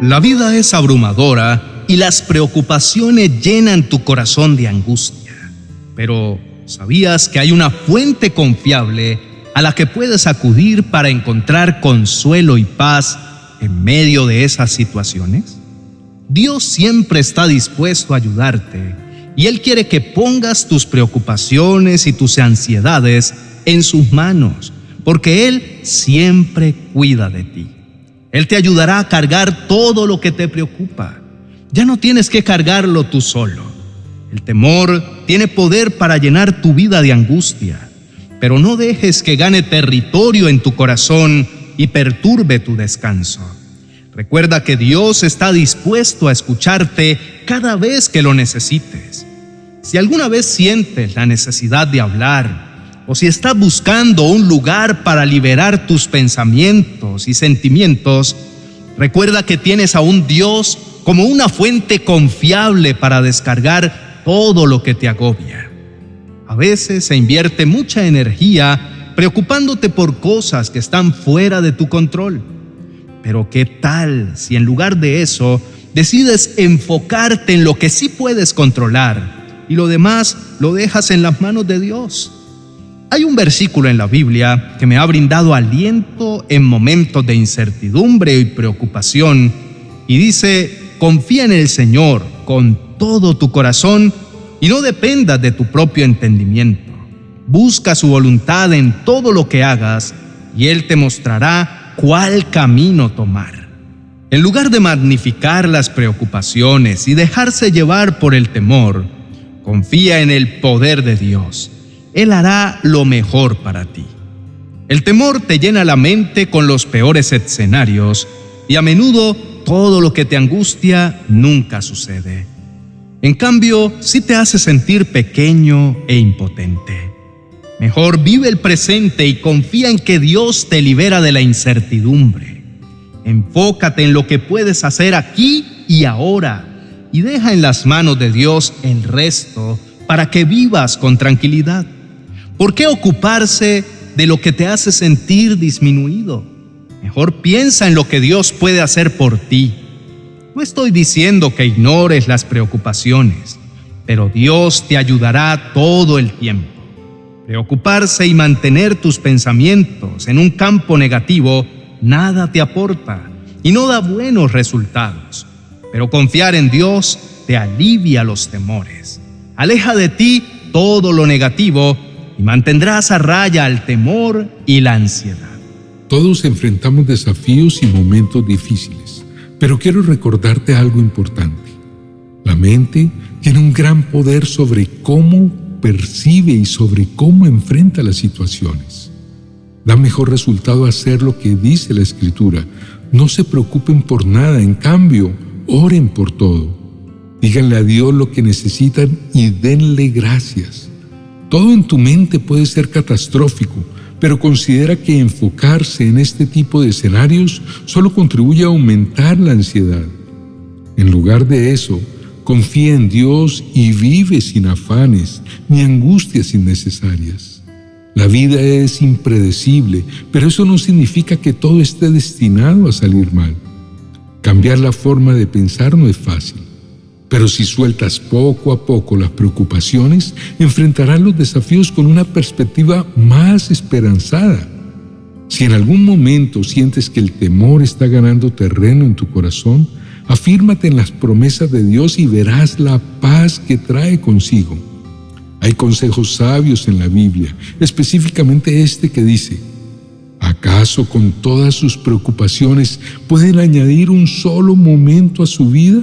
La vida es abrumadora y las preocupaciones llenan tu corazón de angustia. Pero, ¿sabías que hay una fuente confiable a la que puedes acudir para encontrar consuelo y paz en medio de esas situaciones? Dios siempre está dispuesto a ayudarte y Él quiere que pongas tus preocupaciones y tus ansiedades en sus manos, porque Él siempre cuida de ti. Él te ayudará a cargar todo lo que te preocupa. Ya no tienes que cargarlo tú solo. El temor tiene poder para llenar tu vida de angustia, pero no dejes que gane territorio en tu corazón y perturbe tu descanso. Recuerda que Dios está dispuesto a escucharte cada vez que lo necesites. Si alguna vez sientes la necesidad de hablar, o si estás buscando un lugar para liberar tus pensamientos y sentimientos, recuerda que tienes a un Dios como una fuente confiable para descargar todo lo que te agobia. A veces se invierte mucha energía preocupándote por cosas que están fuera de tu control. Pero ¿qué tal si en lugar de eso decides enfocarte en lo que sí puedes controlar y lo demás lo dejas en las manos de Dios? Hay un versículo en la Biblia que me ha brindado aliento en momentos de incertidumbre y preocupación y dice, confía en el Señor con todo tu corazón y no dependas de tu propio entendimiento. Busca su voluntad en todo lo que hagas y Él te mostrará cuál camino tomar. En lugar de magnificar las preocupaciones y dejarse llevar por el temor, confía en el poder de Dios él hará lo mejor para ti. El temor te llena la mente con los peores escenarios y a menudo todo lo que te angustia nunca sucede. En cambio, sí te hace sentir pequeño e impotente. Mejor vive el presente y confía en que Dios te libera de la incertidumbre. Enfócate en lo que puedes hacer aquí y ahora y deja en las manos de Dios el resto para que vivas con tranquilidad. ¿Por qué ocuparse de lo que te hace sentir disminuido? Mejor piensa en lo que Dios puede hacer por ti. No estoy diciendo que ignores las preocupaciones, pero Dios te ayudará todo el tiempo. Preocuparse y mantener tus pensamientos en un campo negativo nada te aporta y no da buenos resultados. Pero confiar en Dios te alivia los temores. Aleja de ti todo lo negativo y mantendrás a raya al temor y la ansiedad. Todos enfrentamos desafíos y momentos difíciles, pero quiero recordarte algo importante. La mente tiene un gran poder sobre cómo percibe y sobre cómo enfrenta las situaciones. Da mejor resultado hacer lo que dice la Escritura. No se preocupen por nada, en cambio, oren por todo. Díganle a Dios lo que necesitan y denle gracias. Todo en tu mente puede ser catastrófico, pero considera que enfocarse en este tipo de escenarios solo contribuye a aumentar la ansiedad. En lugar de eso, confía en Dios y vive sin afanes ni angustias innecesarias. La vida es impredecible, pero eso no significa que todo esté destinado a salir mal. Cambiar la forma de pensar no es fácil. Pero si sueltas poco a poco las preocupaciones, enfrentarás los desafíos con una perspectiva más esperanzada. Si en algún momento sientes que el temor está ganando terreno en tu corazón, afírmate en las promesas de Dios y verás la paz que trae consigo. Hay consejos sabios en la Biblia, específicamente este que dice, ¿acaso con todas sus preocupaciones pueden añadir un solo momento a su vida?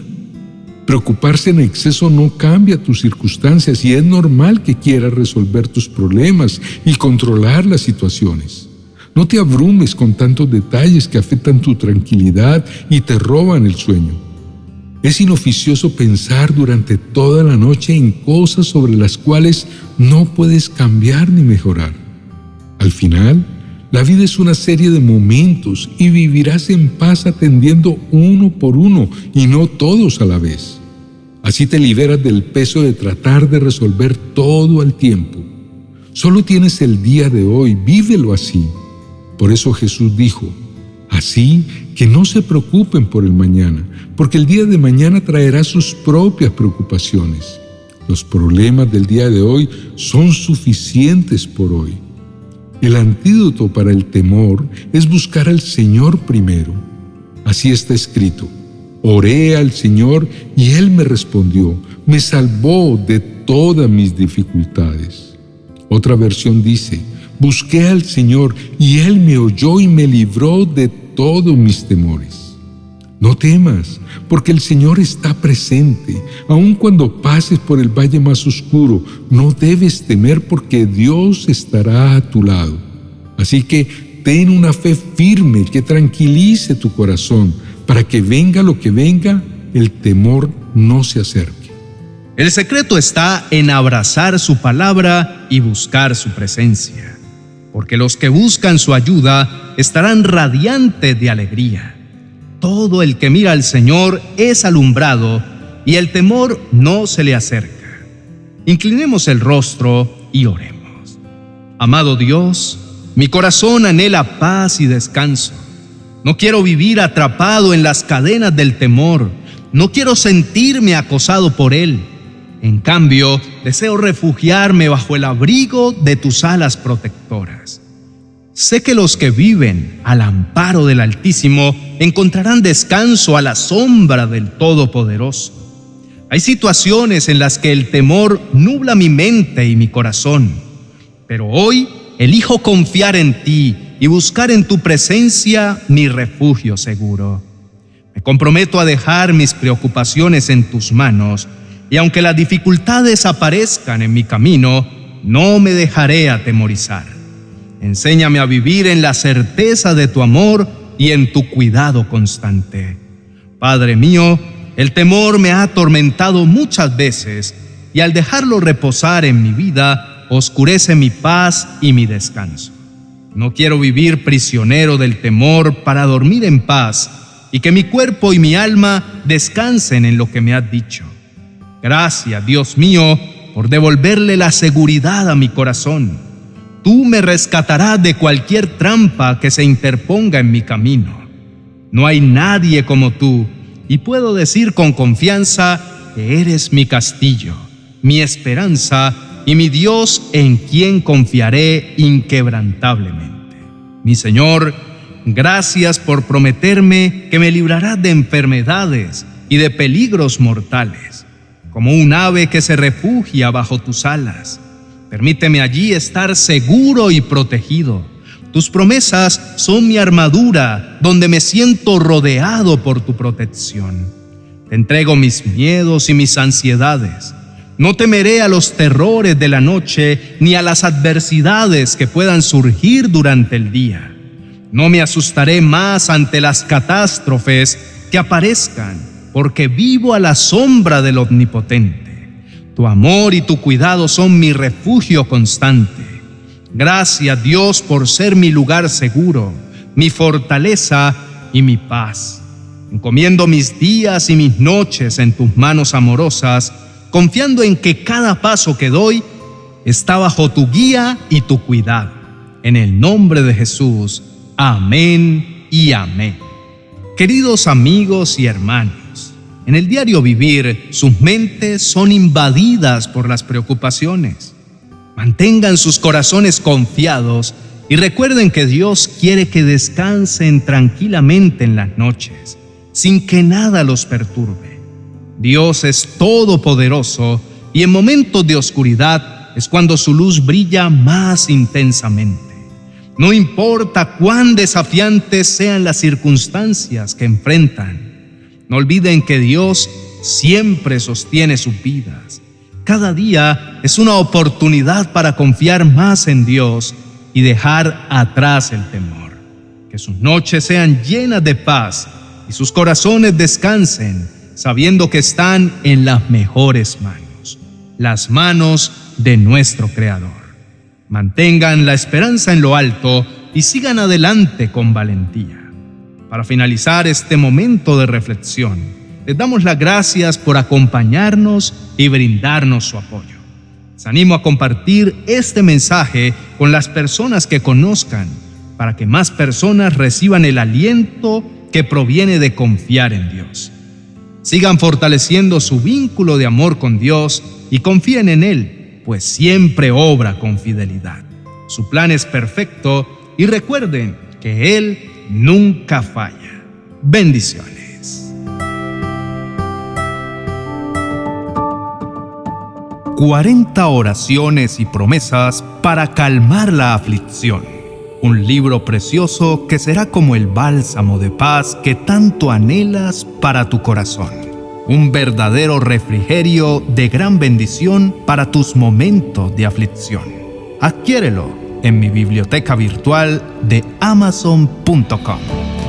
Preocuparse en exceso no cambia tus circunstancias y es normal que quieras resolver tus problemas y controlar las situaciones. No te abrumes con tantos detalles que afectan tu tranquilidad y te roban el sueño. Es inoficioso pensar durante toda la noche en cosas sobre las cuales no puedes cambiar ni mejorar. Al final, la vida es una serie de momentos y vivirás en paz atendiendo uno por uno y no todos a la vez. Así te liberas del peso de tratar de resolver todo al tiempo. Solo tienes el día de hoy, vívelo así. Por eso Jesús dijo, Así que no se preocupen por el mañana, porque el día de mañana traerá sus propias preocupaciones. Los problemas del día de hoy son suficientes por hoy. El antídoto para el temor es buscar al Señor primero. Así está escrito. Oré al Señor y Él me respondió, me salvó de todas mis dificultades. Otra versión dice, busqué al Señor y Él me oyó y me libró de todos mis temores. No temas, porque el Señor está presente. Aun cuando pases por el valle más oscuro, no debes temer porque Dios estará a tu lado. Así que ten una fe firme que tranquilice tu corazón para que venga lo que venga, el temor no se acerque. El secreto está en abrazar su palabra y buscar su presencia, porque los que buscan su ayuda estarán radiantes de alegría. Todo el que mira al Señor es alumbrado y el temor no se le acerca. Inclinemos el rostro y oremos. Amado Dios, mi corazón anhela paz y descanso no quiero vivir atrapado en las cadenas del temor. No quiero sentirme acosado por él. En cambio, deseo refugiarme bajo el abrigo de tus alas protectoras. Sé que los que viven al amparo del Altísimo encontrarán descanso a la sombra del Todopoderoso. Hay situaciones en las que el temor nubla mi mente y mi corazón, pero hoy elijo confiar en ti y buscar en tu presencia mi refugio seguro. Me comprometo a dejar mis preocupaciones en tus manos y aunque las dificultades aparezcan en mi camino, no me dejaré atemorizar. Enséñame a vivir en la certeza de tu amor y en tu cuidado constante. Padre mío, el temor me ha atormentado muchas veces y al dejarlo reposar en mi vida, oscurece mi paz y mi descanso. No quiero vivir prisionero del temor para dormir en paz y que mi cuerpo y mi alma descansen en lo que me has dicho. Gracias, Dios mío, por devolverle la seguridad a mi corazón. Tú me rescatarás de cualquier trampa que se interponga en mi camino. No hay nadie como tú y puedo decir con confianza que eres mi castillo, mi esperanza y mi Dios en quien confiaré inquebrantablemente. Mi Señor, gracias por prometerme que me librarás de enfermedades y de peligros mortales, como un ave que se refugia bajo tus alas. Permíteme allí estar seguro y protegido. Tus promesas son mi armadura, donde me siento rodeado por tu protección. Te entrego mis miedos y mis ansiedades no temeré a los terrores de la noche ni a las adversidades que puedan surgir durante el día. No me asustaré más ante las catástrofes que aparezcan, porque vivo a la sombra del Omnipotente. Tu amor y tu cuidado son mi refugio constante. Gracias Dios por ser mi lugar seguro, mi fortaleza y mi paz. Encomiendo mis días y mis noches en tus manos amorosas, confiando en que cada paso que doy está bajo tu guía y tu cuidado. En el nombre de Jesús, amén y amén. Queridos amigos y hermanos, en el diario vivir sus mentes son invadidas por las preocupaciones. Mantengan sus corazones confiados y recuerden que Dios quiere que descansen tranquilamente en las noches, sin que nada los perturbe. Dios es todopoderoso y en momentos de oscuridad es cuando su luz brilla más intensamente. No importa cuán desafiantes sean las circunstancias que enfrentan, no olviden que Dios siempre sostiene sus vidas. Cada día es una oportunidad para confiar más en Dios y dejar atrás el temor. Que sus noches sean llenas de paz y sus corazones descansen sabiendo que están en las mejores manos, las manos de nuestro Creador. Mantengan la esperanza en lo alto y sigan adelante con valentía. Para finalizar este momento de reflexión, les damos las gracias por acompañarnos y brindarnos su apoyo. Les animo a compartir este mensaje con las personas que conozcan para que más personas reciban el aliento que proviene de confiar en Dios. Sigan fortaleciendo su vínculo de amor con Dios y confíen en Él, pues siempre obra con fidelidad. Su plan es perfecto y recuerden que Él nunca falla. Bendiciones. 40 oraciones y promesas para calmar la aflicción. Un libro precioso que será como el bálsamo de paz que tanto anhelas para tu corazón. Un verdadero refrigerio de gran bendición para tus momentos de aflicción. Adquiérelo en mi biblioteca virtual de amazon.com.